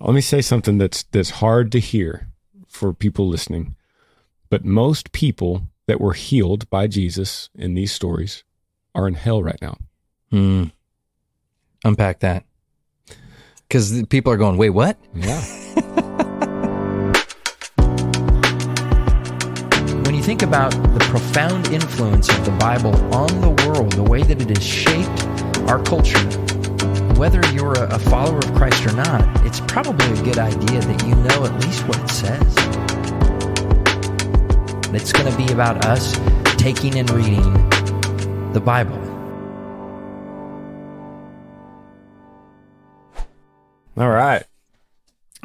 Let me say something that's that's hard to hear for people listening. But most people that were healed by Jesus in these stories are in hell right now. Hmm. Unpack that. Because people are going, wait, what? Yeah. When you think about the profound influence of the Bible on the world, the way that it has shaped our culture, whether you're a, a follower of Christ or not, it's probably a good idea that you know at least what it says. It's going to be about us taking and reading the Bible. All right.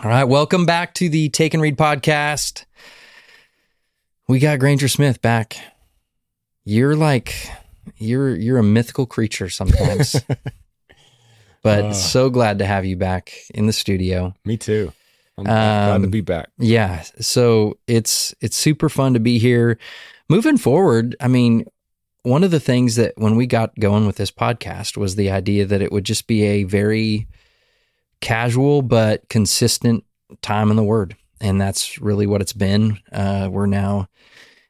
All right, welcome back to the Take and Read podcast. We got Granger Smith back. You're like you're you're a mythical creature sometimes. but Uh. so glad to have you back in the studio. Me too. I'm glad to Um, be back. Yeah, so it's it's super fun to be here. Moving forward, I mean, one of the things that when we got going with this podcast was the idea that it would just be a very casual but consistent time in the word and that's really what it's been uh, we're now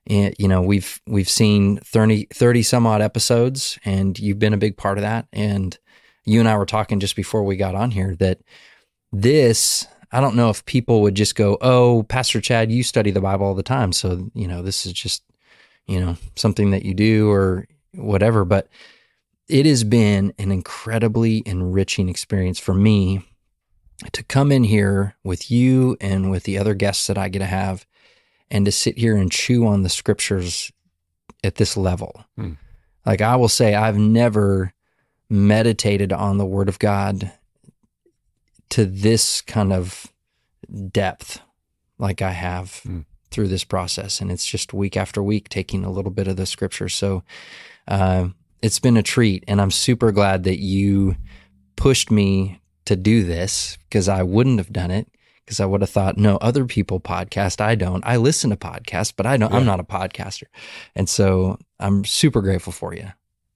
you know we've we've seen 30, 30 some odd episodes and you've been a big part of that and you and i were talking just before we got on here that this i don't know if people would just go oh pastor chad you study the bible all the time so you know this is just you know something that you do or whatever but it has been an incredibly enriching experience for me to come in here with you and with the other guests that I get to have and to sit here and chew on the scriptures at this level. Hmm. Like I will say, I've never meditated on the word of God to this kind of depth like I have Hmm. through this process. And it's just week after week taking a little bit of the scripture. So, uh, it's been a treat. And I'm super glad that you pushed me to do this because I wouldn't have done it because I would have thought, no, other people podcast. I don't. I listen to podcasts, but I don't. I'm not a podcaster, and so I'm super grateful for you,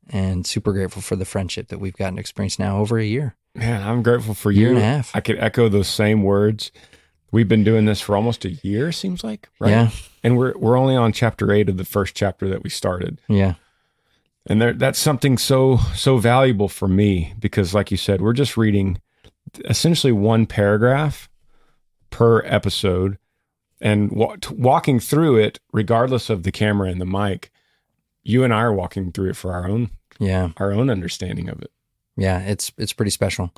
and super grateful for the friendship that we've gotten to experience now over a year, Man, I'm grateful for year you. and a half. I could echo those same words. We've been doing this for almost a year, seems like, right? Yeah, And we're we're only on chapter eight of the first chapter that we started. yeah, And there, that's something so so valuable for me because, like you said, we're just reading essentially one paragraph per episode, and wa- walking through it, regardless of the camera and the mic. You and I are walking through it for our own yeah, our own understanding of it. yeah. It's it's pretty special.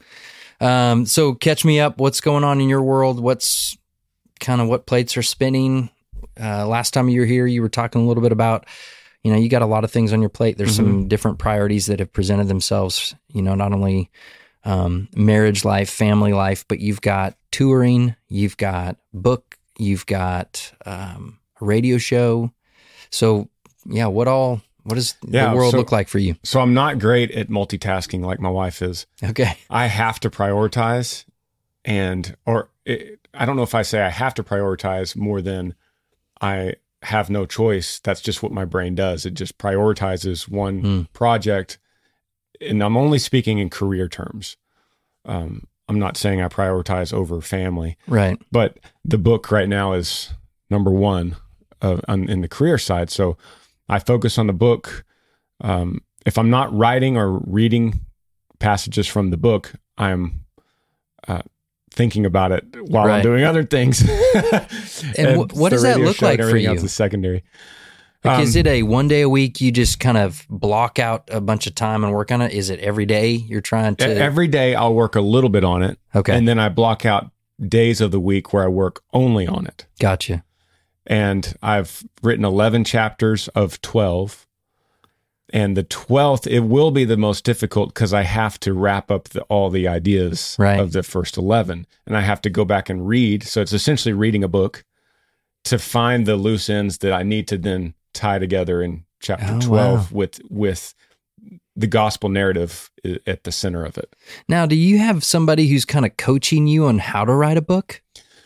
Um, so catch me up. What's going on in your world? What's kind of what plates are spinning? Uh, last time you were here, you were talking a little bit about, you know, you got a lot of things on your plate. There's some different priorities that have presented themselves. You know, not only um, marriage life, family life, but you've got touring, you've got book, you've got um, a radio show. So, yeah, what all? What does Yeah, the world so- look like for you? So I'm not great at multitasking like my wife is. Okay. I have to prioritize, and or it, I don't know if I say I have to prioritize more than I have no choice. That's just what my brain does. It just prioritizes one Hmm. project, and I'm only speaking in career terms. Um, I'm not saying I prioritize over family, Right. but the book right now is number one uh, on, in the career side. So I focus on the book. Um, if I'm not writing or reading passages from the book, I'm uh, thinking about it while Right. I'm doing other things. And wh- what does that look like for you? else is secondary. Like, is Um, it a one day a week you just kind of block out a bunch of time and work on it? Is it every day you're trying to? Every day I'll work a little bit on it, okay, and then I block out days of the week where I work only on it. gotcha. And I've written 11 chapters of 12. And the 12th, it will be the most difficult because I have to wrap up the, all the ideas Right. of the first 11. And I have to go back and read. So it's essentially reading a book to find the loose ends that I need to then tie together in chapter Oh, 12 with, with the gospel narrative at the center of it. Now, do you have somebody who's kind of coaching you on how to write a book?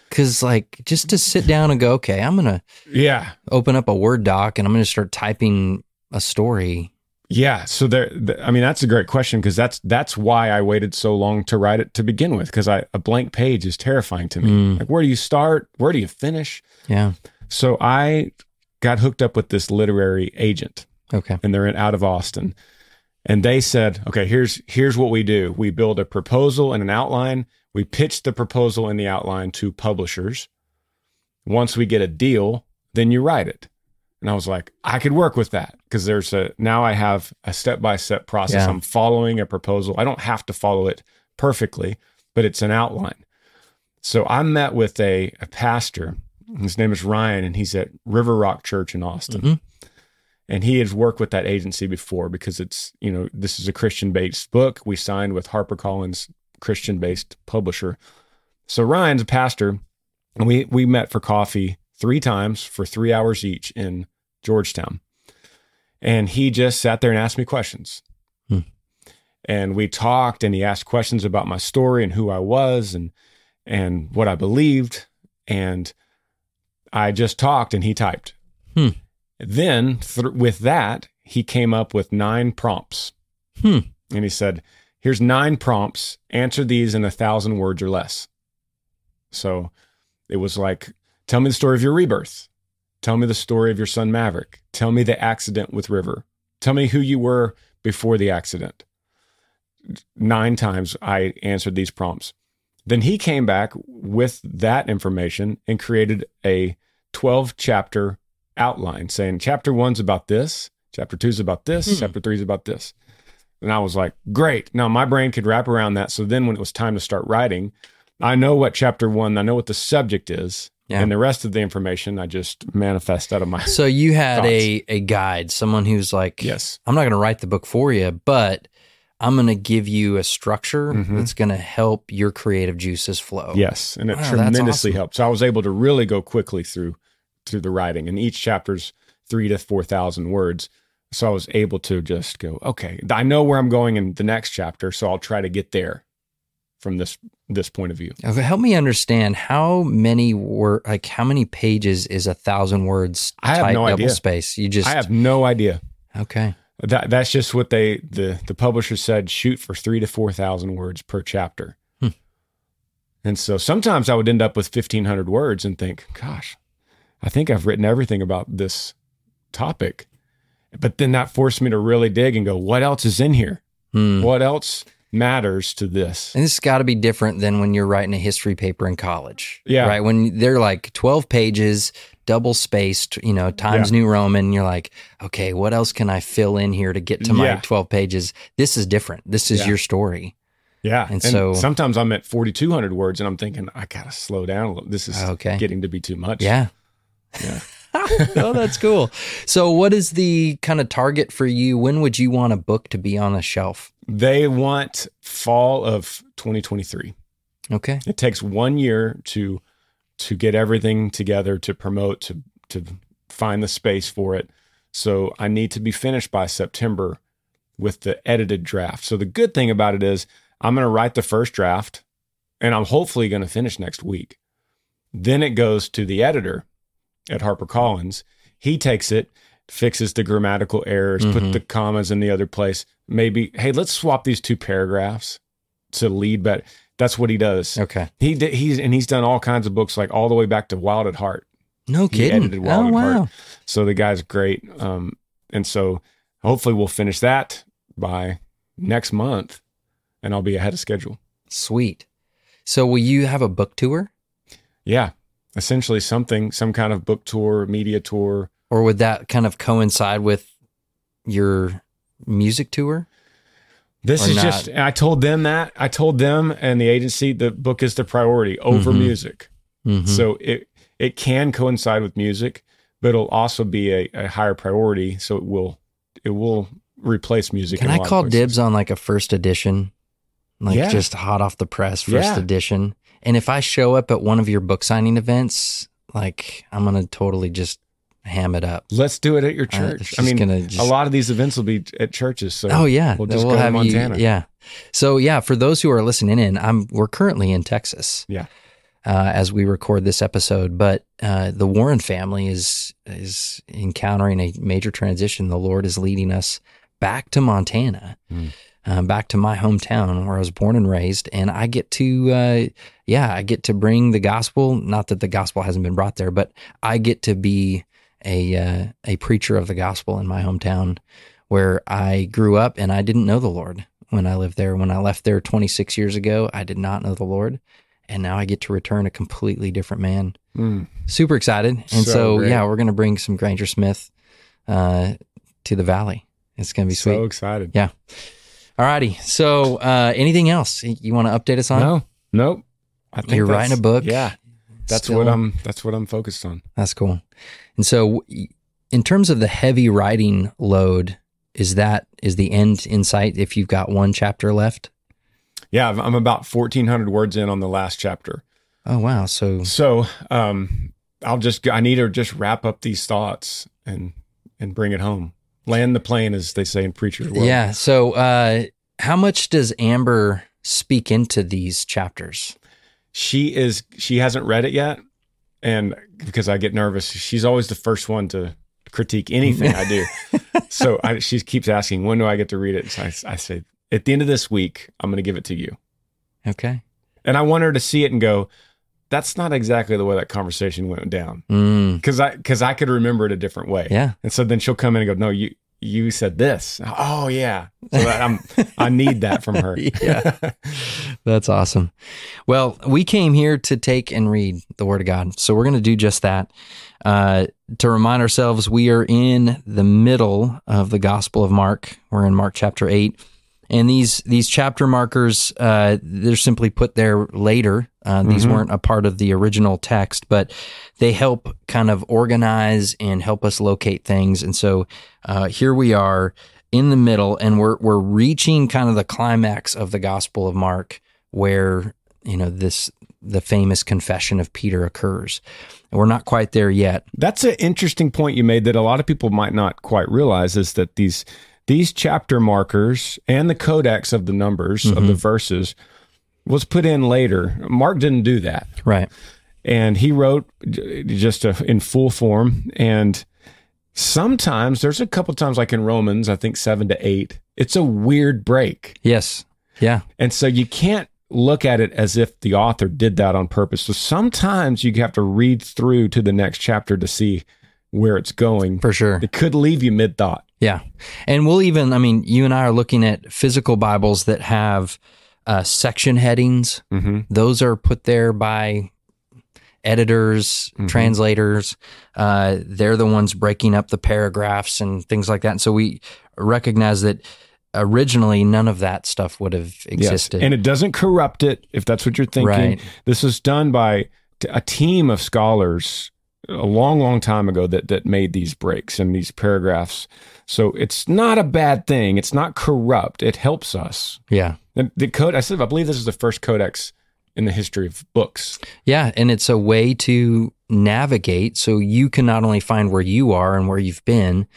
Because like just to sit down and go, okay, I'm gonna Yeah. open up a Word doc and I'm gonna start typing a story. Yeah, so there. th- I mean, that's a great question because that's that's why I waited so long to write it to begin with. Because I a blank page is terrifying to me. Mm. Like, where do you start? Where do you finish? Yeah. So I got hooked up with this literary agent, Okay. and they're in, out of Austin, and they said, "Okay, here's here's what we do. We build a proposal and an outline. We pitch the proposal and the outline to publishers. Once we get a deal, then you write it." And I was like, I could work with that because there's a now I have a step by step process. Yeah. I'm following a proposal. I don't have to follow it perfectly, but it's an outline. So I met with a, a pastor. His name is Ryan, and he's at River Rock Church in Austin. Mhm. And he has worked with that agency before because it's, you know, this is a Christian based book. We signed with HarperCollins, Christian based publisher. So Ryan's a pastor, and we we met for coffee three times for three hours each in Georgetown. And he just sat there and asked me questions. Hmm. And we talked and he asked questions about my story and who I was and and what I believed. And I just talked and he typed. Hmm. Then th- with that, he came up with nine prompts. Hmm. And he said, Here's nine prompts. Answer these in a thousand words or less. So it was like, Tell me the story of your rebirth. Tell me the story of your son Maverick. Tell me the accident with River. Tell me who you were before the accident. Nine times I answered these prompts. Then he came back with that information and created a 12 chapter outline saying chapter one's about this, chapter two's about this, Hmm. chapter three's about this. And I was like, great. Now my brain could wrap around that. So then when it was time to start writing, I know what chapter one, I know what the subject is. Yeah. And the rest of the information I just manifest out of my So you had a a guide, someone who's like, Yes. I'm not going to write the book for you, but I'm going to give you a structure Mhm. that's going to help your creative juices flow. Yes, and it Wow, tremendously awesome. helped. So I was able to really go quickly through through the writing, and each chapter's three to four thousand words. So I was able to just go, okay, I know where I'm going in the next chapter, so I'll try to get there from this this point of view. Okay, Help me understand how many were like how many pages is a thousand words I have type no double idea. space? You just I have no idea. okay. That that's just what they the the publisher said. Shoot for three to four thousand words per chapter. Hmm. And so sometimes I would end up with fifteen hundred words and think, "Gosh, I think I've written everything about this topic." But then that forced me to really dig and go, "What else is in here? Hmm. What else matters to this?" And this has got to be different than when you're writing a history paper in college. Yeah. Right. When they're like 12 pages, double spaced, you know, Times New Roman, you're like, okay, what else can I fill in here to get to my Yeah. 12 pages? This is different. This is Yeah. your story. Yeah, And so- sometimes I'm at forty two hundred words, and I'm thinking, I gotta slow down a little. This is Okay. getting to be too much. Yeah. Yeah. oh, that's cool. So, what is the kind of target for you? When would you want a book to be on a shelf? They want fall of 2023. Okay. It takes one year to to get everything together, to promote, to to find the space for it. So I need to be finished by September with the edited draft. So the good thing about it is I'm going to write the first draft, and I'm hopefully going to finish next week. Then it goes to the editor at HarperCollins. He takes it, fixes the grammatical errors, Mhm. put the commas in the other place. Maybe, hey, let's swap these two paragraphs to lead better. That's what he does. Okay. He did, he's and he's done all kinds of books, like all the way back to Wild at Heart. No He kidding. edited Oh, Wild at wow. Heart. So the guy's great. Um, and so hopefully we'll finish that by next month, and I'll be ahead of schedule. Sweet. So, will you have a book tour Yeah, essentially something, some kind of book tour, media tour. or would that kind of coincide with your music tour? This is not. just. I told them that. I told them and the agency the book is the priority over Mhm. music. Mhm. So it it can coincide with music, but it'll also be a, a higher priority. So it will it will replace music. Can I call dibs on like a first edition? Like Yeah. just hot off the press, first Yeah. edition. And if I show up at one of your book signing events, like I'm going to totally just ham it up. Let's do it at your Uh, church. it's I mean, gonna just- a lot of these events will be at churches. So oh yeah, we'll just go to you- Montana. yeah. So yeah, for those who are listening in, I'm we're currently in Texas. Yeah. Uh, as we record this episode, but uh, the Warren family is is encountering a major transition. The Lord is leading us back to Montana, Mm. Uh, back to my hometown where I was born and raised. And I get to, uh, yeah, I get to bring the gospel. Not that the gospel hasn't been brought there, but I get to be a, uh, a preacher of the gospel in my hometown where I grew up and I didn't know the Lord when I lived there. When I left there 26 years ago, I did not know the Lord. And now I get to return a completely different man Mm. super excited. And So so, yeah, we're going to bring some Granger Smith uh, to the valley. It's going to be sweet. So excited. Yeah. All righty. So, uh, anything else you want to update us on? No, nope. I think You're writing a book. Yeah, that's Still- what I'm. That's what I'm focused on. That's cool. And so, in terms of the heavy writing load, is that is the end in sight if you've got one chapter left? Yeah, I'm- I'm about 1,400 words in on the last chapter. Oh wow! So So, um, I'll just. I need to just wrap up these thoughts and and bring it home. Land the plane, as they say in preacher's world. yeah. So, uh, how much does Amber speak into these chapters? she is. She hasn't read it yet, and because I get nervous, she's always the first one to critique anything I do. so I, she keeps asking, "When do I get to read it?" So I, I say, "At the end of this week, I'm going to give it to you." Okay. And I want her to see it and go, "That's not exactly the way that conversation went down." Mm, Because I because I could remember it a different way. yeah. And so then she'll come in and go, "No, you you said this." Oh yeah. So I'm I need that from her. Yeah. That's awesome. Well, we came here to take and read the Word of God. So we're going to do just that. Uh, to remind ourselves, we are in the middle of the Gospel of Mark. We're in Mark chapter 8. And these these chapter markers, uh, they're simply put there later. Uh, these Mhm. weren't a part of the original text, but they help kind of organize and help us locate things. And so uh, here we are in the middle, and we're we're reaching kind of the climax of the Gospel of Mark, where you know this the famous confession of Peter occurs. And we're not quite there yet. That's an interesting point you made that a lot of people might not quite realize is that these these chapter markers and the codex of the numbers of the verses was put in later. Mark didn't do that. Right. and he wrote just a, in full form and sometimes there's a couple times like in romans i think seven to eight it's a weird break Yes. Yeah. and so you can't look at it as if the author did that on purpose so sometimes you have to read through to the next chapter to see where it's going For sure. it could leave you mid-thought Yeah. And we'll even, I mean, you and I are looking at physical Bibles that have uh, section headings. mm-hmm. Those are put there by editors, Mhm. translators. Uh, they're the ones breaking up the paragraphs and things like that. And so we recognize that originally none of that stuff would have existed. and it doesn't corrupt it if that's what you're thinking Right. this is done by a team of scholars a long long time ago that that made these breaks and these paragraphs. So it's not a bad thing. It's not corrupt. It helps us. Yeah. and the code i said i believe this is the first codex in the history of books. Yeah, and it's a way to navigate so you can not only find where you are and where you've been,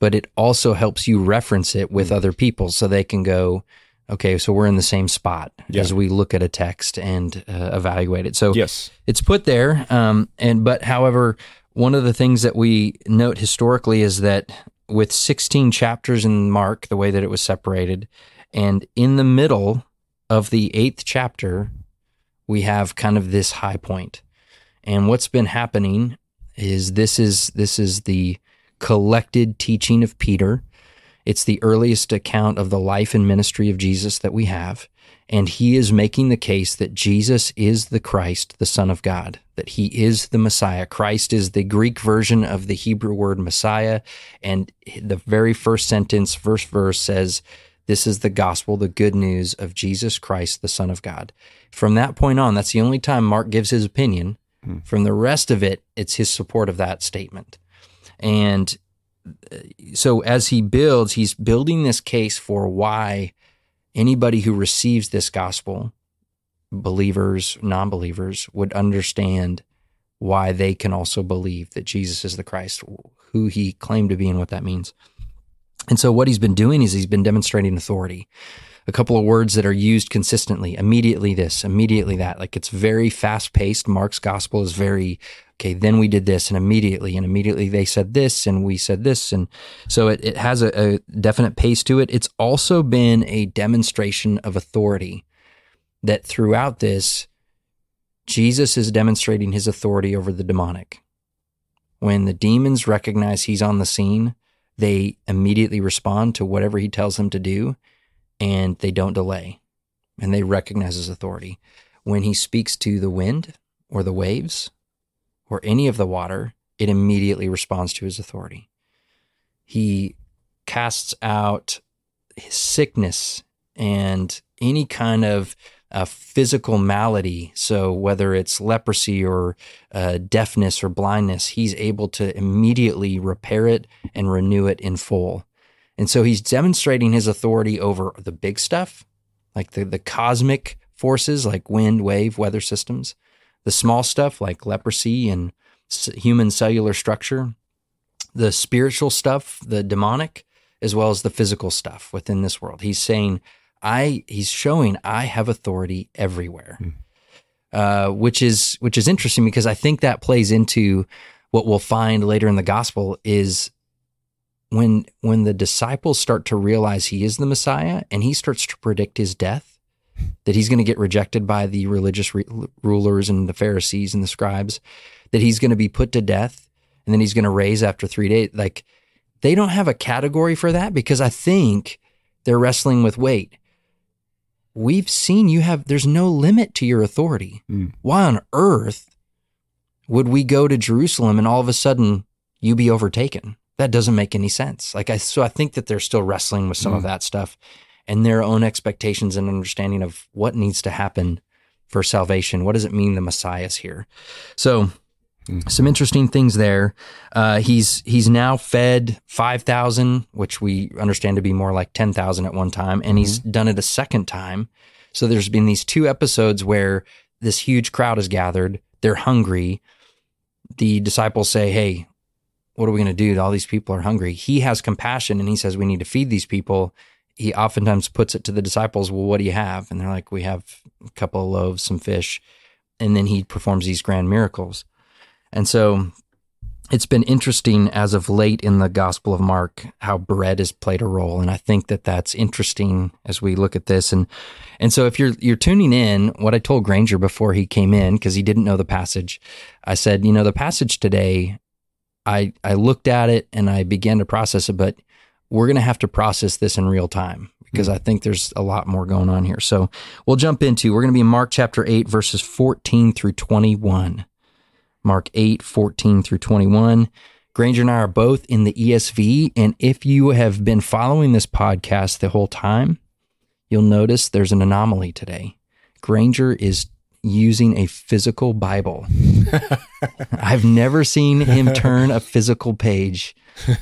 but it also helps you reference it with Mm. other people so they can go, okay, so we're in the same spot Yeah. as we look at a text and uh, evaluate it. So yes it's put there, um, and but however, one of the things that we note historically is that with 16 chapters in Mark, the way that it was separated, and in the middle of the eighth chapter, we have kind of this high point. And what's been happening is this is this is the collected teaching of Peter. It's the earliest account of the life and ministry of Jesus that we have. And he is making the case that Jesus is the Christ, the Son of God, that he is the Messiah. Christ is the Greek version of the Hebrew word Messiah. And the very first sentence, verse verse says, This is the gospel, the good news of Jesus Christ, the Son of God. From that point on, that's the only time Mark gives his opinion. Hmm. From the rest of it, it's his support of that statement. And so as he builds, he's building this case for why anybody who receives this gospel, believers, non believers, would understand why they can also believe that Jesus is the Christ, who he claimed to be, and what that means. And so, what he's been doing is he's been demonstrating authority. A couple of words that are used consistently immediately this, immediately that. Like it's very fast paced. Mark's gospel is very okay, then we did this and immediately, and immediately they said this and we said this. And so it, it has a, a definite pace to it. It's also been a demonstration of authority that throughout this, Jesus is demonstrating his authority over the demonic. When the demons recognize he's on the scene, they immediately respond to whatever he tells them to do and they don't delay and they recognize his authority. When he speaks to the wind or the waves or any of the water, it immediately responds to his authority. He casts out his sickness and any kind of uh, physical malady. So, whether it's leprosy or uh, deafness or blindness, he's able to immediately repair it and renew it in full. And so, he's demonstrating his authority over the big stuff, like the, the cosmic forces, like wind, wave, weather systems, the small stuff, like leprosy and human cellular structure, the spiritual stuff, the demonic, as well as the physical stuff within this world. He's saying, I he's showing I have authority everywhere. Mm. Uh, which is which is interesting because I think that plays into what we'll find later in the gospel is when when the disciples start to realize he is the Messiah and he starts to predict his death, that he's going to get rejected by the religious re- rulers and the Pharisees and the scribes, that he's going to be put to death and then he's going to raise after three days. Like they don't have a category for that because I think they're wrestling with weight. we've seen you have, there's no limit to your authority. Mm. Why on earth would we go to Jerusalem and all of a sudden you be overtaken? That doesn't make any sense. Like I, so I think that they're still wrestling with some mm. of that stuff and their own expectations and understanding of what needs to happen for salvation. What does it mean the Messiah is here? So Mm-hmm. Some interesting things there. Uh, he's he's now fed five thousand, which we understand to be more like ten thousand at one time, and mm-hmm. he's done it a second time. So there's been these two episodes where this huge crowd is gathered. They're hungry. The disciples say, "Hey, what are we going to do? All these people are hungry." He has compassion and he says, "We need to feed these people." He oftentimes puts it to the disciples, "Well, what do you have?" And they're like, "We have a couple of loaves, some fish." And then he performs these grand miracles. And so it's been interesting as of late in the Gospel of Mark how bread has played a role, and I think that that's interesting as we look at this. and And so, if you're you're tuning in, what I told Granger before he came in because he didn't know the passage, I said, you know, the passage today, I I looked at it and I began to process it, but we're going to have to process this in real time because hmm. I think there's a lot more going on here. So we'll jump into. We're going to be in Mark chapter eight, verses fourteen through twenty one. Mark 8, 14 through 21. Granger and I are both in the ESV. And if you have been following this podcast the whole time, you'll notice there's an anomaly today. Granger is using a physical Bible. I've never seen him turn a physical page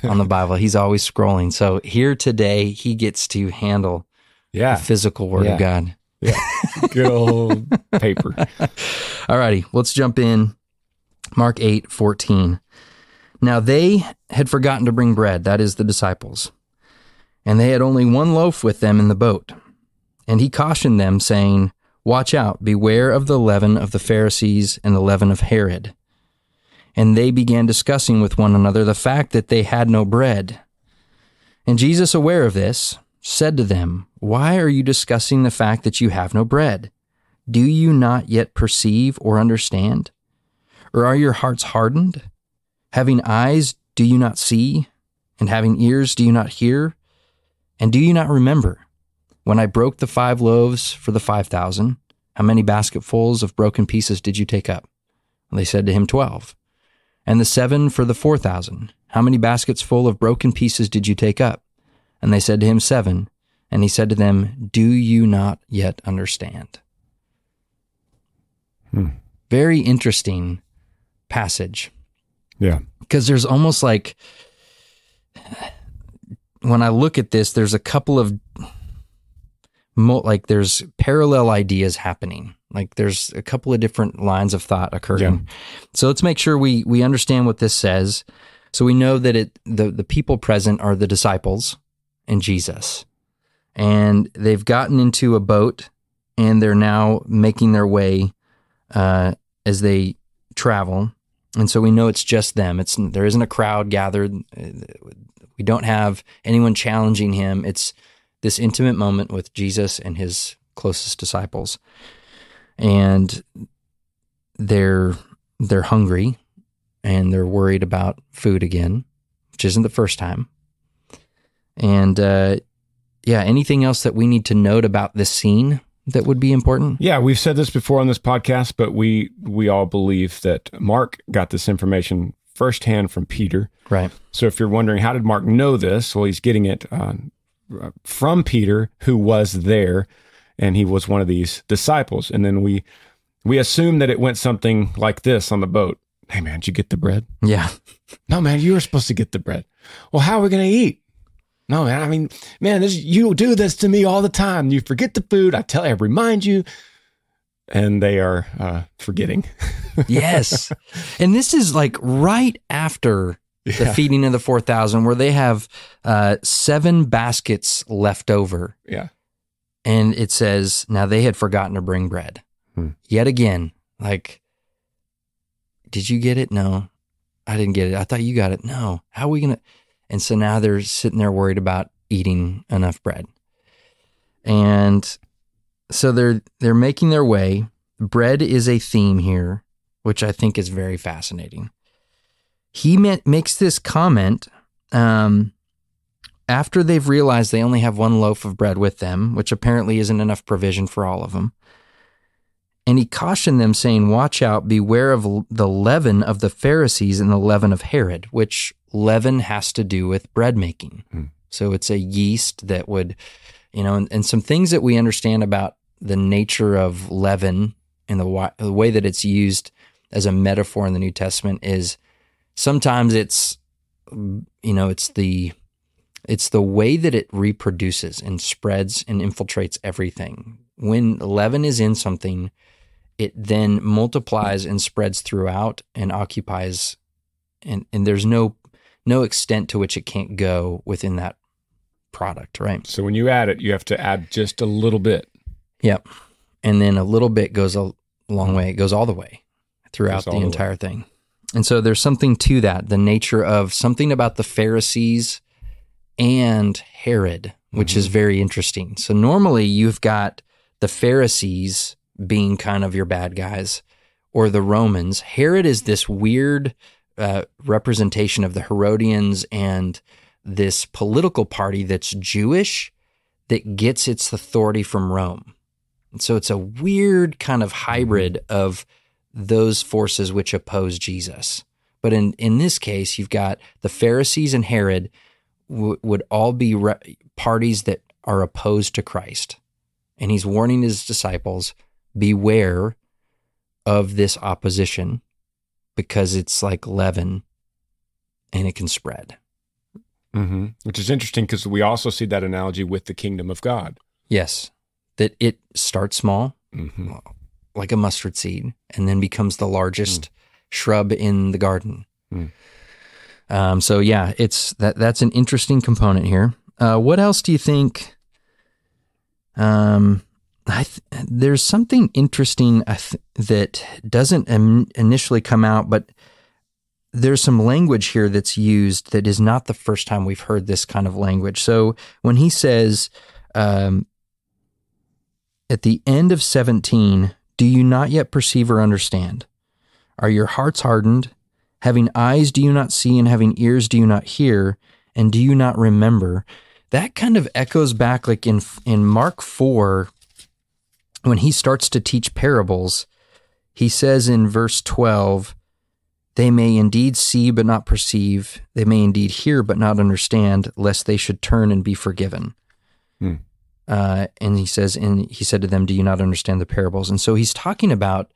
on the Bible. He's always scrolling. So here today, he gets to handle yeah. the physical Word yeah. of God. Yeah. Good old paper. All righty, let's jump in. Mark 8, 14. Now they had forgotten to bring bread, that is, the disciples, and they had only one loaf with them in the boat. And he cautioned them, saying, Watch out, beware of the leaven of the Pharisees and the leaven of Herod. And they began discussing with one another the fact that they had no bread. And Jesus, aware of this, said to them, Why are you discussing the fact that you have no bread? Do you not yet perceive or understand? Or are your hearts hardened? Having eyes, do you not see? And having ears, do you not hear? And do you not remember when I broke the five loaves for the five thousand? How many basketfuls of broken pieces did you take up? And they said to him, Twelve. And the seven for the four thousand? How many baskets full of broken pieces did you take up? And they said to him, Seven. And he said to them, Do you not yet understand? Hmm. Very interesting passage. Yeah. Because there's almost like, when I look at this, there's a couple of, like, there's parallel ideas happening. Like, there's a couple of different lines of thought occurring. Yeah. So let's make sure we, we understand what this says. So we know that it, the, the people present are the disciples and Jesus. And they've gotten into a boat and they're now making their way uh, as they travel And so we know it's just them. It's there isn't a crowd gathered. We don't have anyone challenging him. It's this intimate moment with Jesus and his closest disciples. And they're they're hungry and they're worried about food again, which isn't the first time. And uh, yeah, anything else that we need to note about this scene that would be important? Yeah, we've said this before on this podcast, but we we all believe that Mark got this information firsthand from Peter. Right. So if you're wondering how did Mark know this, well, he's getting it uh, from Peter, who was there, and he was one of these disciples. And then we we assume that it went something like this on the boat. Hey man, did you get the bread? Yeah. No man, you were supposed to get the bread. Well, how are we going to eat? No man, I mean, man, this, you do this to me all the time. You forget the food. I tell, I remind you, and they are uh, forgetting. yes, and this is like right after the feeding of the four thousand, where they have uh, seven baskets left over. yeah, And it says, now they had forgotten to bring bread. Hmm. Yet again, like, did you get it? No, I didn't get it. I thought you got it. No, how are we going to? And so now they're sitting there worried about eating enough bread. And so they're they're making their way. Bread is a theme here, which I think is very fascinating. He ma- makes this comment um, after they've realized they only have one loaf of bread with them, which apparently isn't enough provision for all of them. And he cautioned them, saying, Watch out, beware of the leaven of the Pharisees and the leaven of Herod, which leaven has to do with bread making. Hmm. So it's a yeast that would, you know, and, and some things that we understand about the nature of leaven and the, the way that it's used as a metaphor in the New Testament is sometimes it's, you know, it's the it's the way that it reproduces and spreads and infiltrates everything. When leaven is in something, it then multiplies and spreads throughout and occupies and, and there's no no extent to which it can't go within that product, right? So when you add it, you have to add just a little bit. Yep. And then a little bit goes a long way. It goes all the way throughout the the entire thing. And so there's something to that, the nature of something about the Pharisees and Herod, which is very interesting. So normally you've got the Pharisees being kind of your bad guys or the Romans. Herod is this weird uh, representation of the Herodians and this political party that's Jewish that gets its authority from Rome. And so it's a weird kind of hybrid of those forces which oppose Jesus. But in, in this case, you've got the Pharisees and Herod w- would all be re- parties that are opposed to Christ. And he's warning his disciples beware of this opposition because it's like leaven and it can spread. Mm-hmm. Which is interesting because we also see that analogy with the kingdom of God. Yes, that it starts small, Mm-hmm. Like a mustard seed, and then becomes the largest shrub in the garden. Mm. Um, so yeah, it's that that's an interesting component here. Uh, what else do you think? Um, I th- there's something interesting th- that doesn't Im- initially come out, but there's some language here that's used that is not the first time we've heard this kind of language. So when he says, um, at the end of 17, do you not yet perceive or understand? Are your hearts hardened? Having eyes, do you not see? And having ears, do you not hear? And do you not remember? That kind of echoes back like in, in Mark 4, when he starts to teach parables, he says in verse 12, they may indeed see but not perceive. They may indeed hear but not understand, lest they should turn and be forgiven. Hmm. Uh, and he says, and he said to them, Do you not understand the parables? And so he's talking about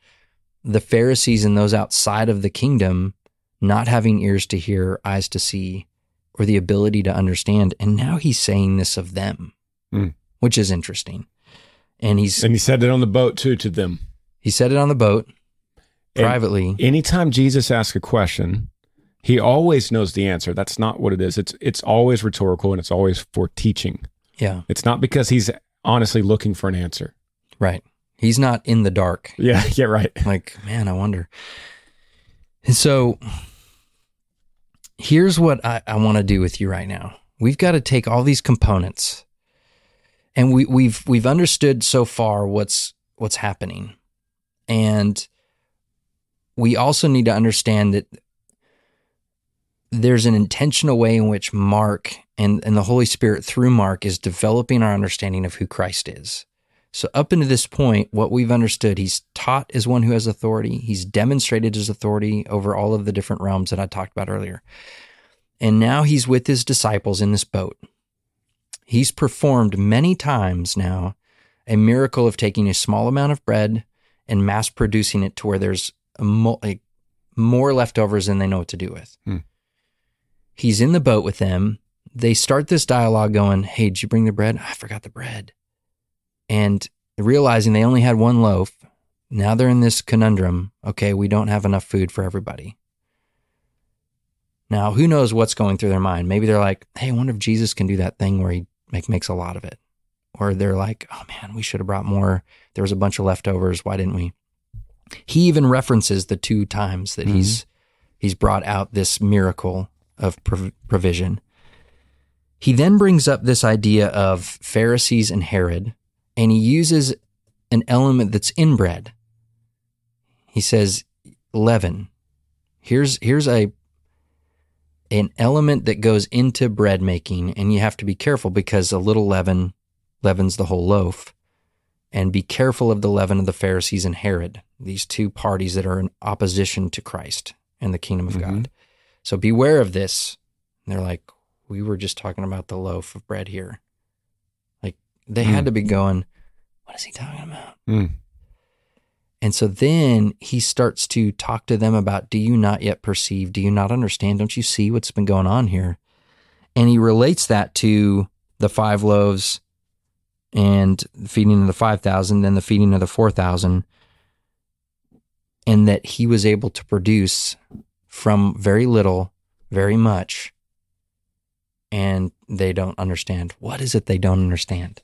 the Pharisees and those outside of the kingdom not having ears to hear, eyes to see, or the ability to understand. And now he's saying this of them, Hmm. which is interesting. And he's And he said it on the boat too to them. he said it on the boat And privately. anytime Jesus asks a question, he always knows the answer. That's not what it is. It's it's always rhetorical and it's always for teaching. Yeah, It's not because he's honestly looking for an answer. right. He's not in the dark. Yeah, yeah, right. like man i wonder And so here's what I, I want to do with you right now. We've got to take all these components and we, we've we've understood so far what's what's happening. And we also need to understand that there's an intentional way in which Mark and, and the Holy Spirit through Mark is developing our understanding of who Christ is. So, up until this point, what we've understood, he's taught as one who has authority. He's demonstrated his authority over all of the different realms that I talked about earlier. And now he's with his disciples in this boat. He's performed many times now a miracle of taking a small amount of bread and mass producing it to where there's mo- more leftovers than they know what to do with. Hmm. He's in the boat with them. They start this dialogue going, Hey, did you bring the bread? I forgot the bread. And realizing they only had one loaf, now they're in this conundrum. Okay, we don't have enough food for everybody. Now, who knows what's going through their mind? Maybe they're like, Hey, I wonder if Jesus can do that thing where he make, makes a lot of it. Or they're like, Oh man, we should have brought more. There was a bunch of leftovers. Why didn't we? He even references the two times that mm-hmm. he's he's brought out this miracle of prov- provision. He then brings up this idea of Pharisees and Herod, and he uses an element that's in bread. He says leaven. Here's here's a an element that goes into bread making, and you have to be careful because a little leaven leavens the whole loaf. And be careful of the leaven of the Pharisees and Herod, these two parties that are in opposition to Christ and the kingdom of Mhm. God. So beware of this. And they're like, we were just talking about the loaf of bread here. Like they had Mm. to be going, what is he talking about? Mm. And so then he starts to talk to them about, do you not yet perceive? Do you not understand? Don't you see what's been going on here? And he relates that to the five loaves and the feeding of the 5,000, then the feeding of the 4,000, and that he was able to produce from very little, very much. And they don't understand. What is it they don't understand?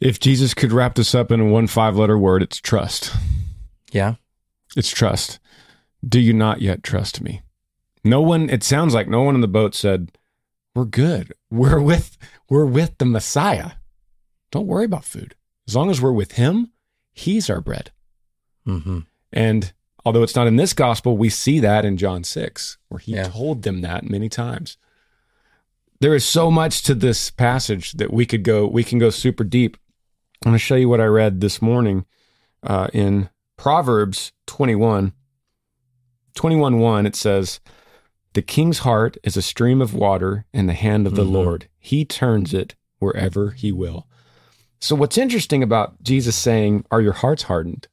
If Jesus could wrap this up in a one five letter word, it's trust. Yeah. It's trust. Do you not yet trust me? No one, it sounds like no one in the boat said, We're good. We're with we're with the Messiah. Don't worry about food. As long as we're with him, he's our bread. Mm-hmm. And although it's not in this gospel, we see that in John 6, where he Yeah. told them that many times. There is so much to this passage that we could go, we can go super deep. I'm going to show you what I read this morning uh, in Proverbs 21. 21 1, it says, The king's heart is a stream of water in the hand of the Mhm. Lord. He turns it wherever he will. So, what's interesting about Jesus saying, Are your hearts hardened?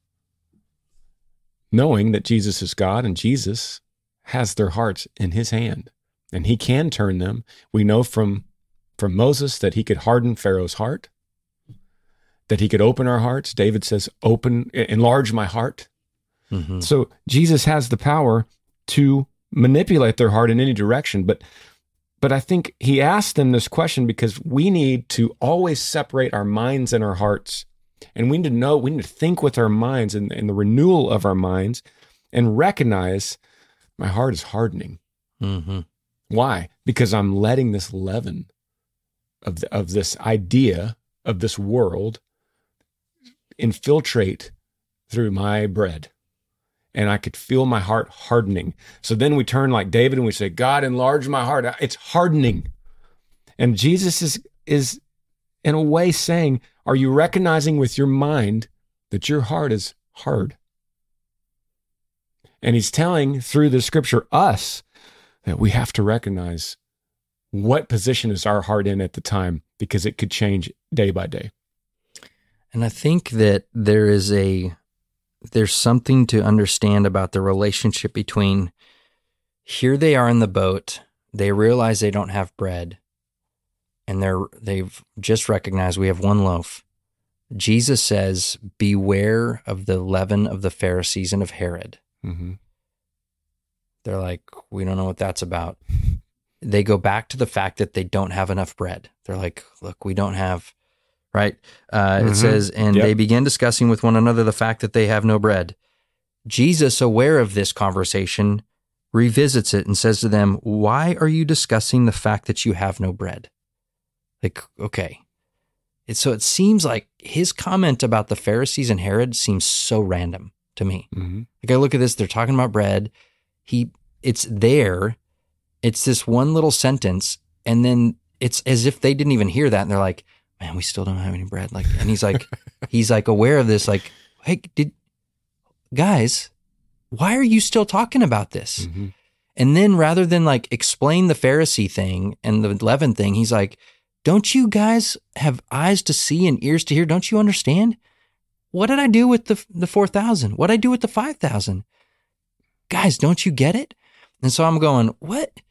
Knowing that Jesus is God and Jesus has their hearts in his hand and he can turn them. We know from, from Moses that he could harden Pharaoh's heart, that he could open our hearts. David says, Open, enlarge my heart. Mm-hmm. So Jesus has the power to manipulate their heart in any direction. But but I think he asked them this question because we need to always separate our minds and our hearts. And we need to know, we need to think with our minds and, and the renewal of our minds and recognize my heart is hardening. Mm-hmm. Why? Because I'm letting this leaven of, the, of this idea of this world infiltrate through my bread. And I could feel my heart hardening. So then we turn like David and we say, God, enlarge my heart. It's hardening. And Jesus is, is in a way saying, Are you recognizing with your mind that your heart is hard? And he's telling through the scripture us that we have to recognize what position is our heart in at the time because it could change day by day. And I think that there is a there's something to understand about the relationship between here they are in the boat, they realize they don't have bread, and they're they've just recognized we have one loaf. Jesus says, "Beware of the leaven of the Pharisees and of Herod." Mm-hmm. They're like, "We don't know what that's about." They go back to the fact that they don't have enough bread. They're like, "Look, we don't have." Right? Uh, Mhm. It says, and Yep. they began discussing with one another the fact that they have no bread. Jesus, aware of this conversation, revisits it and says to them, Why are you discussing the fact that you have no bread? Like, okay. So it seems like his comment about the Pharisees and Herod seems so random to me. Mm-hmm. Like I look at this, they're talking about bread. He it's there. It's this one little sentence, and then it's as if they didn't even hear that, and they're like, "Man, we still don't have any bread." Like, and he's like, he's like aware of this. Like, hey, did guys, why are you still talking about this? Mm-hmm. And then rather than like explain the Pharisee thing and the leaven thing, he's like, "Don't you guys have eyes to see and ears to hear? Don't you understand?" What did I do with the the four thousand? What did I do with the five thousand? Guys, don't you get it? And so I'm going, what?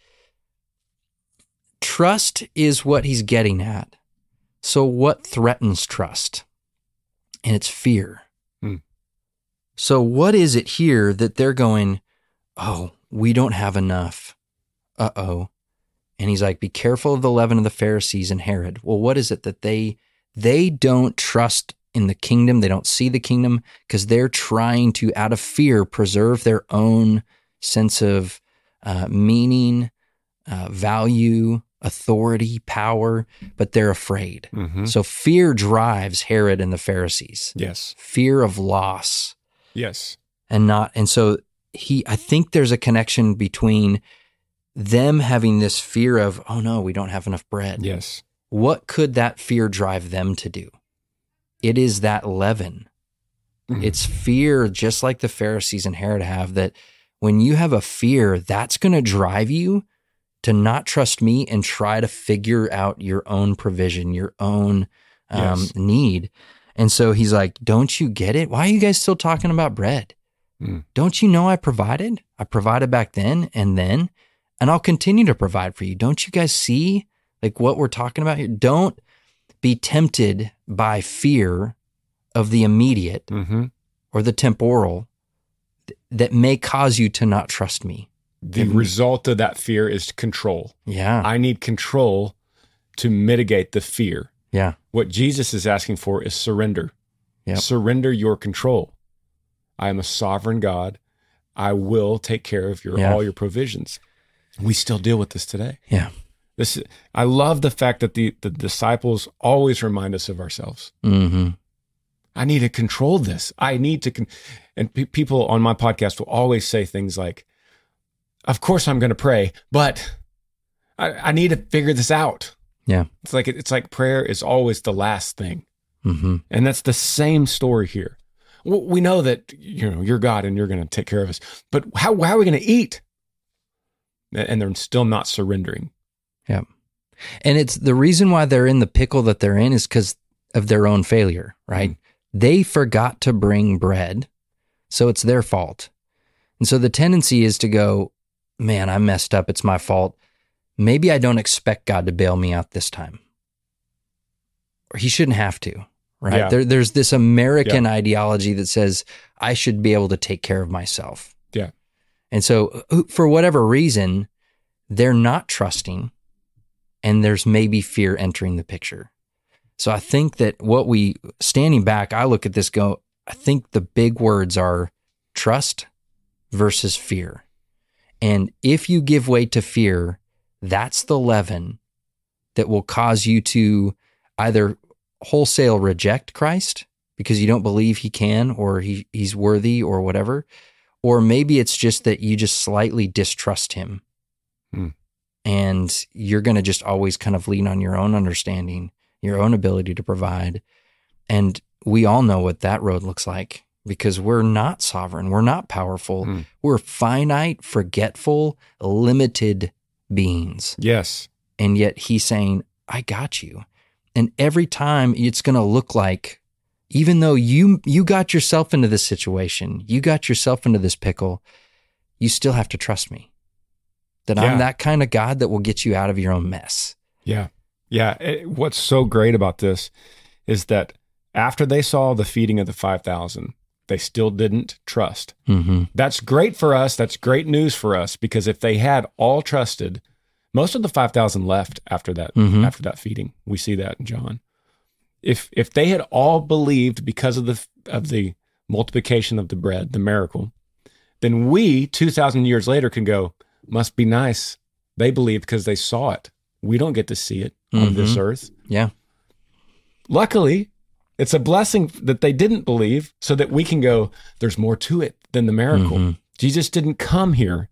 Trust is what he's getting at. So what threatens trust? And it's fear. Hmm. So what is it here that they're going, oh, we don't have enough. Uh oh. And he's like, be careful of the leaven of the Pharisees and Herod. Well, what is it that they they don't trust in the kingdom. They don't see the kingdom because they're trying to, out of fear, preserve their own sense of uh, meaning, uh, value, authority, power, but they're afraid. Mm-hmm. So fear drives Herod and the Pharisees. Yes. Fear of loss Yes. and not, and so he, I think there's a connection between them having this fear of, oh no, we don't have enough bread. Yes. What could that fear drive them to do? It is that leaven. Mhm. It's fear, just like the Pharisees and Herod have, that when you have a fear, that's going to drive you to not trust me and try to figure out your own provision, your own um, Yes. need. And so he's like, Don't you get it? Why are you guys still talking about bread? Mm. Don't you know I provided? I provided back then and then, and I'll continue to provide for you. Don't you guys see like what we're talking about here? Don't be tempted by fear of the immediate Mm-hmm. or the temporal th- that may cause you to not trust me. The result of that fear is control. Yeah. I need control to mitigate the fear. yeah. What Jesus is asking for is surrender. Yep. Surrender your control. I am a sovereign God. I will take care of your Yeah. all your provisions. We still deal with this today. Yeah. This I love the fact that the, the disciples always remind us of ourselves. hmm I need to control this. I need to, con-. and pe- people on my podcast will always say things like, "Of course I'm going to pray, but I, I need to figure this out." Yeah. It's like it's like prayer is always the last thing, hmm and that's the same story here. We know that you know you're God and you're going to take care of us, but how how are we going to eat? And they're still not surrendering. Yeah. And it's the reason why they're in the pickle that they're in is because of their own failure, right? Mm-hmm. They forgot to bring bread. So it's their fault. And so the tendency is to go, man, I messed up. It's my fault. Maybe I don't expect God to bail me out this time. Or he shouldn't have to, right? Yeah. There, there's this American ideology that says I should be able to take care of myself. And so uh, for whatever reason, they're not trusting and there's maybe fear entering the picture. So I think that what we standing back, I look at this go, I think the big words are trust versus fear. And if you give way to fear, that's the leaven that will cause you to either wholesale reject Christ because you don't believe he can or he, he's worthy or whatever. Or maybe it's just that you just slightly distrust him Hmm. and you're going to just always kind of lean on your own understanding, your own ability to provide. And we all know what that road looks like because we're not sovereign, we're not powerful, Hmm. we're finite, forgetful, limited beings. Yes. And yet he's saying, I got you. And every time it's going to look like even though you you got yourself into this situation, you got yourself into this pickle, you still have to trust me. That Yeah. I'm that kind of God that will get you out of your own mess. Yeah. Yeah. It- what's so great about this is that after they saw the feeding of the 5,000, they still didn't trust. Mm-hmm. That's great for us. That's great news for us because if they had all trusted, most of the 5,000 left after that Mhm. after that feeding. We see that in John. If if they had all believed because of the of the multiplication of the bread, the miracle, then we 2000 years later can go must be nice. They believe because they saw it. We don't get to see it on this earth. Yeah. luckily it's a blessing that they didn't believe so that we can go there's more to it than the miracle. Mhm. jesus didn't come here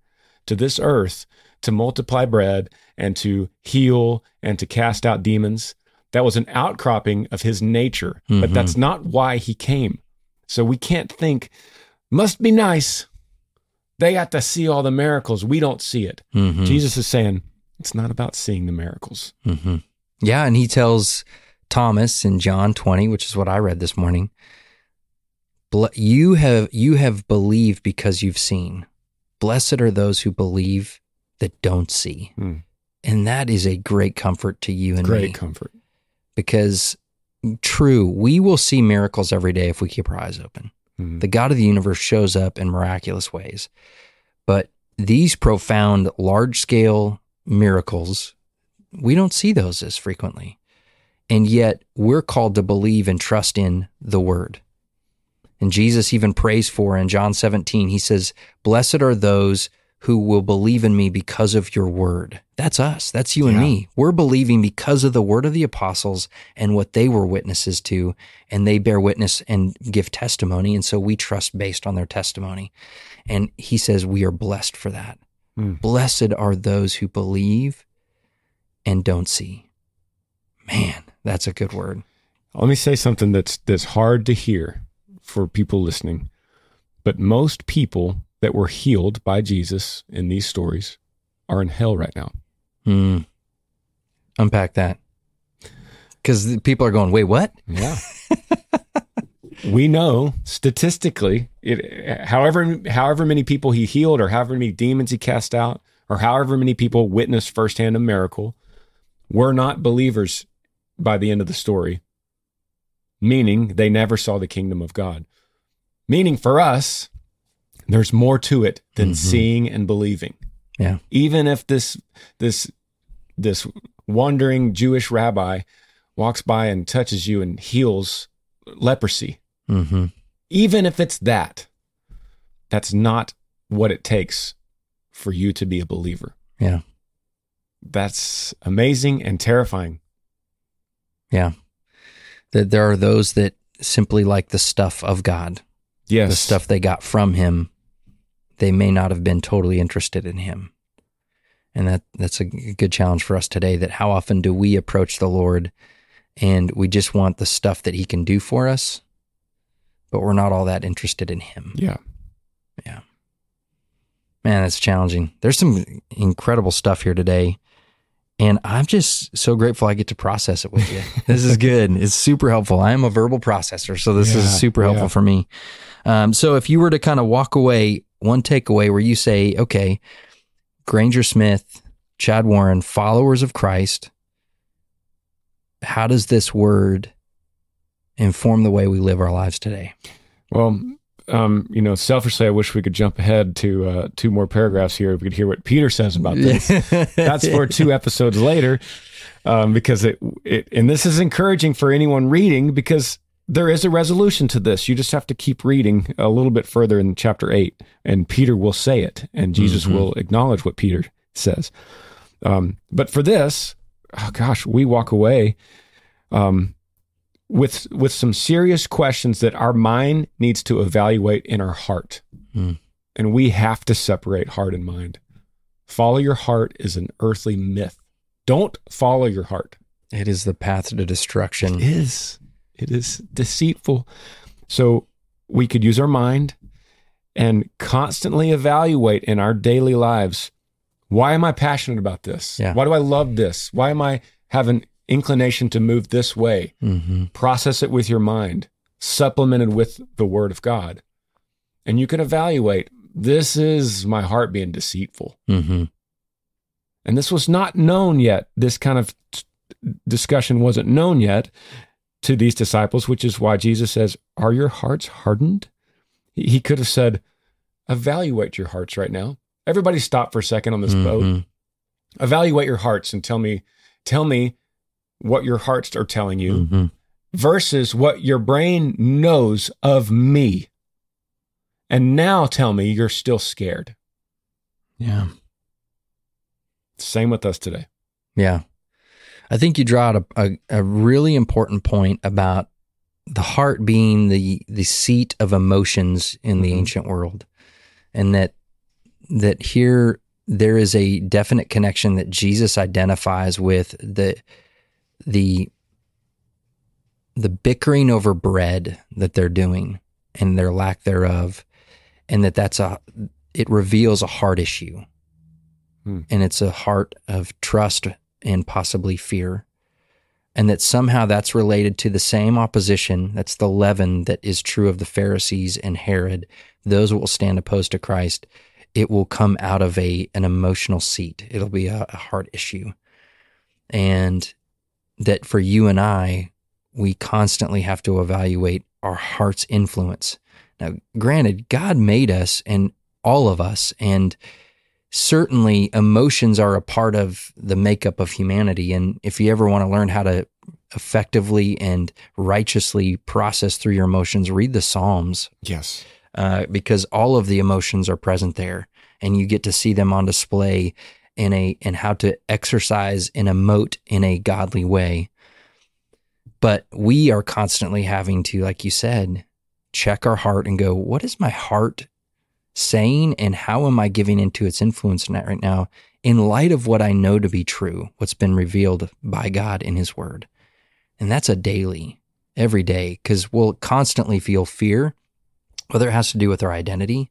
to this earth to multiply bread and to heal and to cast out demons that was an outcropping of his nature but Mhm. that's not why he came so we can't think must be nice they got to see all the miracles we don't see it Mhm. jesus is saying it's not about seeing the miracles hmm Yeah, and he tells Thomas in John 20, which is what I read this morning, you have you have believed because you've seen. Blessed are those who believe that don't see. Hmm. And that is a great comfort to you and great me comfort because true, we will see miracles every day if we keep our eyes open. Mhm. The God of the universe shows up in miraculous ways. But these profound, large scale miracles, we don't see those as frequently. And yet we're called to believe and trust in the word. And Jesus even prays for in John 17, he says, Blessed are those who will believe in me because of your word. That's us. That's you and me. We're believing because of the word of the apostles and what they were witnesses to, and they bear witness and give testimony. And so we trust based on their testimony. And he says, We are blessed for that. Hmm. Blessed are those who believe and don't see. Man, that's a good word. Let me say something that's that's hard to hear for people listening. But most people that were healed by Jesus in these stories are in hell right now. Hmm. Unpack that. Because people are going, wait, what? Yeah. we know statistically, it, however however many people he healed or however many demons he cast out or however many people witnessed firsthand a miracle were not believers by the end of the story. Meaning they never saw the kingdom of God. Meaning for us, there's more to it than Mhm. seeing and believing. Yeah. Even if this this this wandering Jewish rabbi walks by and touches you and heals leprosy, Mm-hmm. even if it's that, that's not what it takes for you to be a believer. Yeah. That's amazing and terrifying. Yeah. That there are those that simply like the stuff of God, Yes. the stuff they got from him. They may not have been totally interested in him. And that that's a good challenge for us today that how often do we approach the Lord and we just want the stuff that he can do for us, but we're not all that interested in him. Yeah. Yeah. Man, that's challenging. There's some incredible stuff here today. And I'm just so grateful I get to process it with you. this is good. It's super helpful. I am a verbal processor, so this Yeah, is super helpful yeah. for me. Um, so if you were to kind of walk away, one takeaway where you say, okay, Granger Smith, Chad Warren, followers of Christ, how does this word inform the way we live our lives today? Well, um, you know, selfishly, I wish we could jump ahead to uh, two more paragraphs here. We could hear what Peter says about this. That's for two episodes later, um, because it, it and this is encouraging for anyone reading because there is a resolution to this. You just have to keep reading a little bit further in chapter eight, and Peter will say it, and Jesus Mhm. will acknowledge what Peter says. Um, but for this, oh gosh, we walk away um, with with some serious questions that our mind needs to evaluate in our heart, Hmm. and we have to separate heart and mind. Follow your heart is an earthly myth. Don't follow your heart. It is the path to destruction. It is. It is deceitful. So we could use our mind and constantly evaluate in our daily lives why am I passionate about this? Yeah. Why do I love this? Why am I having an inclination to move this way? hmm Process it with your mind, supplemented with the word of God. And you can evaluate this is my heart being deceitful. hmm And this was not known yet. This kind of t- discussion wasn't known yet to these disciples, which is why Jesus says, Are your hearts hardened? He could have said, Evaluate your hearts right now. Everybody stop for a second on this boat. Mhm. Evaluate your hearts and tell me, tell me what your hearts are telling you Mhm. versus what your brain knows of me. And now tell me you're still scared. Yeah. Same with us today. Yeah. I think you draw out a, a, a really important point about the heart being the the seat of emotions in the Mhm. ancient world. And that that here there is a definite connection that Jesus identifies with the the the bickering over bread that they're doing and their lack thereof and that that's a it reveals a heart issue Hmm. and it's a heart of trust and possibly fear and that somehow that's related to the same opposition that's the leaven that is true of the Pharisees and Herod those will stand opposed to Christ. It will come out of a an emotional seat. It'll be a, a heart issue. And that for you and I we constantly have to evaluate our heart's influence. Now granted God made us and all of us and certainly emotions are a part of the makeup of humanity and if you ever want to learn how to effectively and righteously process through your emotions read the psalms Yes. uh, because all of the emotions are present there, and you get to see them on display in a and how to exercise and emote in a godly way. But we are constantly having to, like you said, check our heart and go, what is my heart saying, and how am I giving into its influence in right now? In light of what I know to be true, what's been revealed by God in His Word, and that's a daily, every day, because we'll constantly feel fear whether it has to do with our identity,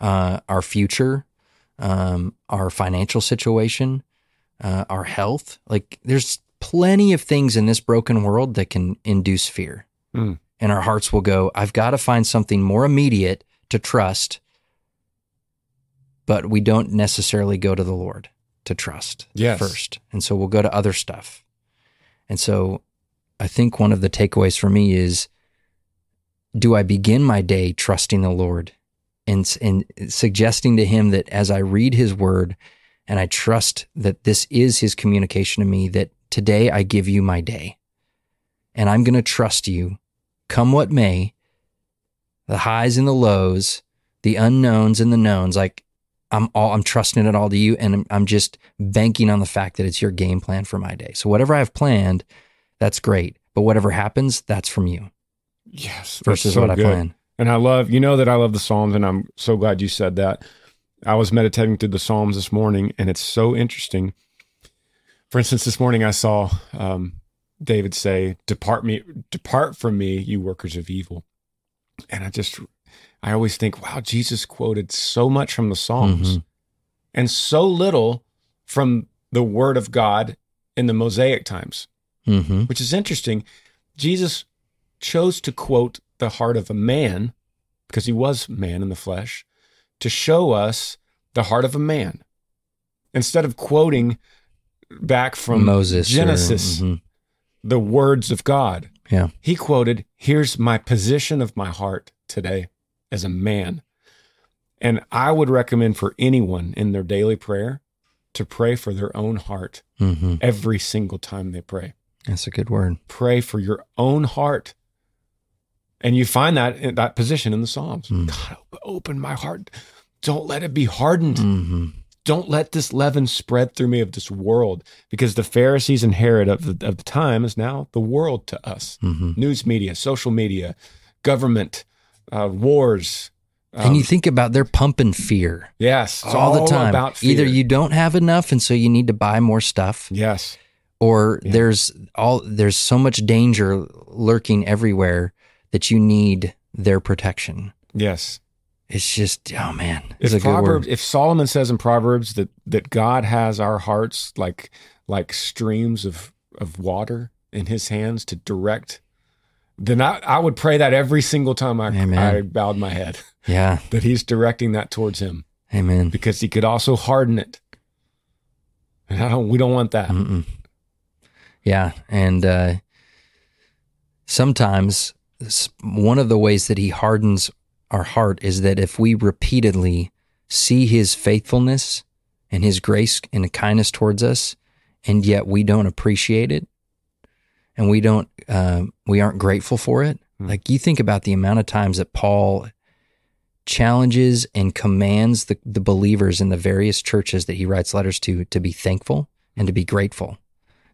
uh, our future, um, our financial situation, uh, our health. Like there's plenty of things in this broken world that can induce fear. Mm. And our hearts will go, I've got to find something more immediate to trust. But we don't necessarily go to the Lord to trust Yes. first. And so we'll go to other stuff. And so I think one of the takeaways for me is do I begin my day trusting the Lord and, and suggesting to Him that as I read His word and I trust that this is His communication to me, that today I give you my day and I'm going to trust you, come what may, the highs and the lows, the unknowns and the knowns. Like I'm all, I'm trusting it all to you and I'm, I'm just banking on the fact that it's your game plan for my day. So whatever I have planned, that's great. But whatever happens, that's from you Yes. versus so what I good. plan. And I love, you know, that I love the Psalms, and I'm so glad you said that. I was meditating through the Psalms this morning, and it's so interesting. For instance, this morning I saw um, David say, "Depart me, depart from me, you workers of evil." And I just, I always think, wow, Jesus quoted so much from the Psalms, Mhm. and so little from the Word of God in the Mosaic times Mm-hmm. which is interesting. Jesus chose to quote the heart of a man because he was man in the flesh to show us the heart of a man instead of quoting back from Moses, or- Genesis mhm. the words of God. Yeah. He quoted, Here's my position of my heart today as a man. And I would recommend for anyone in their daily prayer to pray for their own heart Mhm. every single time they pray That's a good word. pray for your own heart. And you find that in that position in the Psalms. Mm. God, open my heart. Don't let it be hardened. hmm Don't let this leaven spread through me of this world, because the Pharisees and Herod of the, of the time is now the world to us. hmm News media, social media, government, uh, wars. and you Um, think about they're pumping fear yes, it's all, the time. Either you don't have enough, and so you need to buy more stuff, yes, or Yeah. there's all there's so much danger lurking everywhere that you need their protection. yes. It's just oh man, it's if Proverbs, if Solomon says in Proverbs that that God has our hearts like like streams of of water in His hands to direct, then I, I would pray that every single time I Amen. I bowed my head Yeah, that He's directing that towards Him amen. because He could also harden it, and I don't. We don't want that. Mm-mm. Yeah, and uh, sometimes one of the ways that he hardens our heart is that if we repeatedly see his faithfulness and his grace and kindness towards us, and yet we don't appreciate it, and we don't, uh, we aren't grateful for it. Hmm. Like you think about the amount of times that Paul challenges and commands the, the believers in the various churches that he writes letters to to be thankful and to be grateful.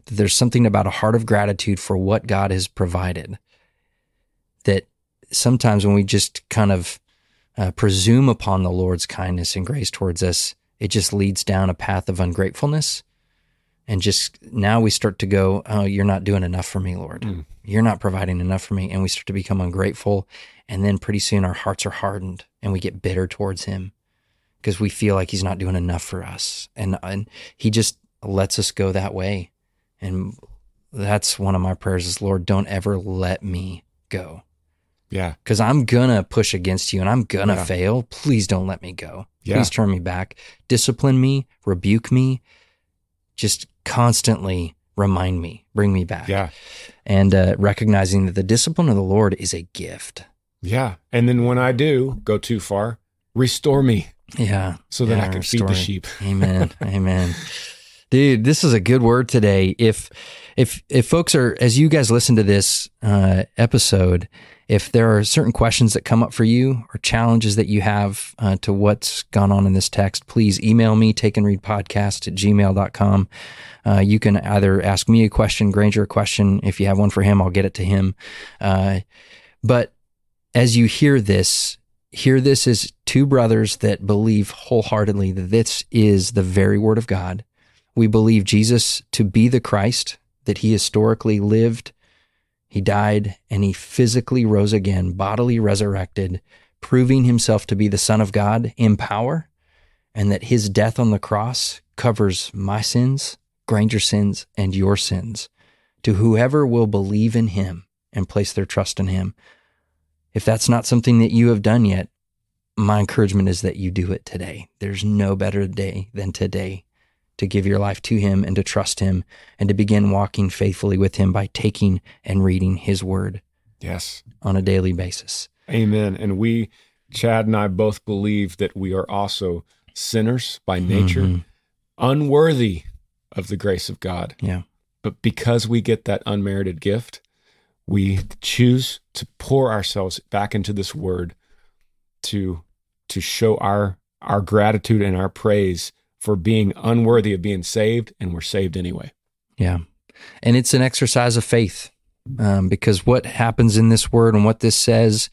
That there's something about a heart of gratitude for what God has provided. That sometimes when we just kind of uh, presume upon the Lord's kindness and grace towards us, it just leads down a path of ungratefulness. And just now we start to go, Oh, you're not doing enough for me, Lord. Mm. You're not providing enough for me. And we start to become ungrateful. And then pretty soon our hearts are hardened and we get bitter towards Him because we feel like He's not doing enough for us. And, and He just lets us go that way. And that's one of my prayers is, Lord, don't ever let me go Yeah. because I'm gonna push against you and I'm gonna Yeah. fail. Please don't let me go. Yeah. Please turn me back. Discipline me, rebuke me, just constantly remind me, bring me back. Yeah. And uh, recognizing that the discipline of the Lord is a gift. Yeah. And then when I do go too far, restore me Yeah. so that Yeah, I can feed the sheep. Amen. Amen. Dude, this is a good word today. If if if folks are as you guys listen to this uh, episode, if there are certain questions that come up for you or challenges that you have uh, to what's gone on in this text, please email me, take and read podcast at gmail.com. Uh, you can either ask me a question, Granger a question. If you have one for him, I'll get it to him. Uh, but as you hear this, hear this as two brothers that believe wholeheartedly that this is the very word of God. We believe Jesus to be the Christ, that he historically lived, he died, and he physically rose again, bodily resurrected, proving himself to be the Son of God in power, and that his death on the cross covers my sins, Granger's sins, and your sins. To whoever will believe in him and place their trust in him. If that's not something that you have done yet, my encouragement is that you do it today. There's no better day than today to give your life to Him and to trust Him and to begin walking faithfully with Him by taking and reading His Word Yes. on a daily basis. Amen. And we, Chad and I, both believe that we are also sinners by nature, Mhm. unworthy of the grace of God. Yeah. But because we get that unmerited gift, we choose to pour ourselves back into this word to to show our our gratitude and our praise for being unworthy of being saved, and we're saved anyway. Yeah. And it's an exercise of faith um, because what happens in this word and what this says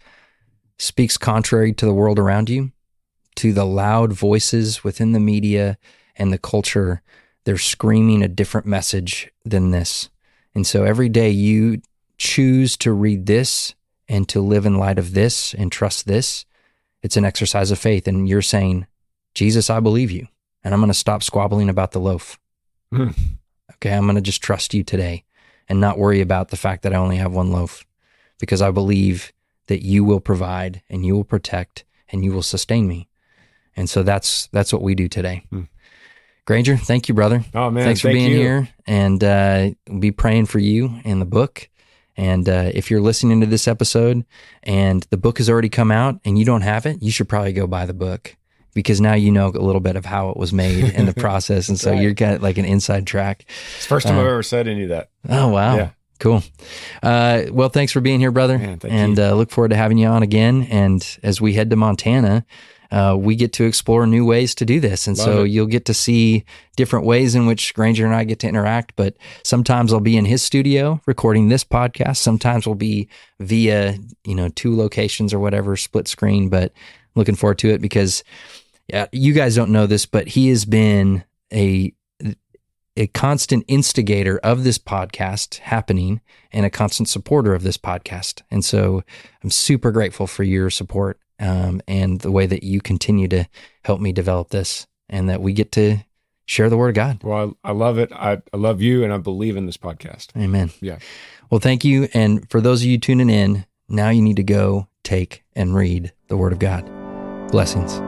speaks contrary to the world around you, to the loud voices within the media and the culture. They're screaming a different message than this. And so every day you choose to read this and to live in light of this and trust this. It's an exercise of faith. And you're saying, Jesus, I believe you. And I'm going to stop squabbling about the loaf. Hmm. Okay, I'm going to just trust you today and not worry about the fact that I only have one loaf because I believe that you will provide and you will protect and you will sustain me. And so that's that's what we do today. Hmm. Granger, thank you, brother. Oh man, Thanks for thank being you. here and uh, we'll be praying for you in the book. And uh, if you're listening to this episode and the book has already come out and you don't have it, you should probably go buy the book because now you know a little bit of how it was made and the process. And so right. you're got like an inside track. It's the first time Uh, I've ever said any of that. Oh wow. Yeah. Cool. Uh, well, thanks for being here, brother. Man, thank and you. uh, look forward to having you on again. And as we head to Montana, uh, we get to explore new ways to do this. And Love so it. you'll get to see different ways in which Granger and I get to interact. But sometimes I'll be in his studio recording this podcast. Sometimes we'll be via, you know, two locations or whatever, split screen. But looking forward to it because yeah, you guys don't know this, but he has been a a constant instigator of this podcast happening and a constant supporter of this podcast. And so I'm super grateful for your support um, and the way that you continue to help me develop this and that we get to share the word of God. Well, I, I love it. I, I love you, and I believe in this podcast. Amen. Yeah. Well, thank you. And for those of you tuning in, now you need to go take and read the word of God. Blessings.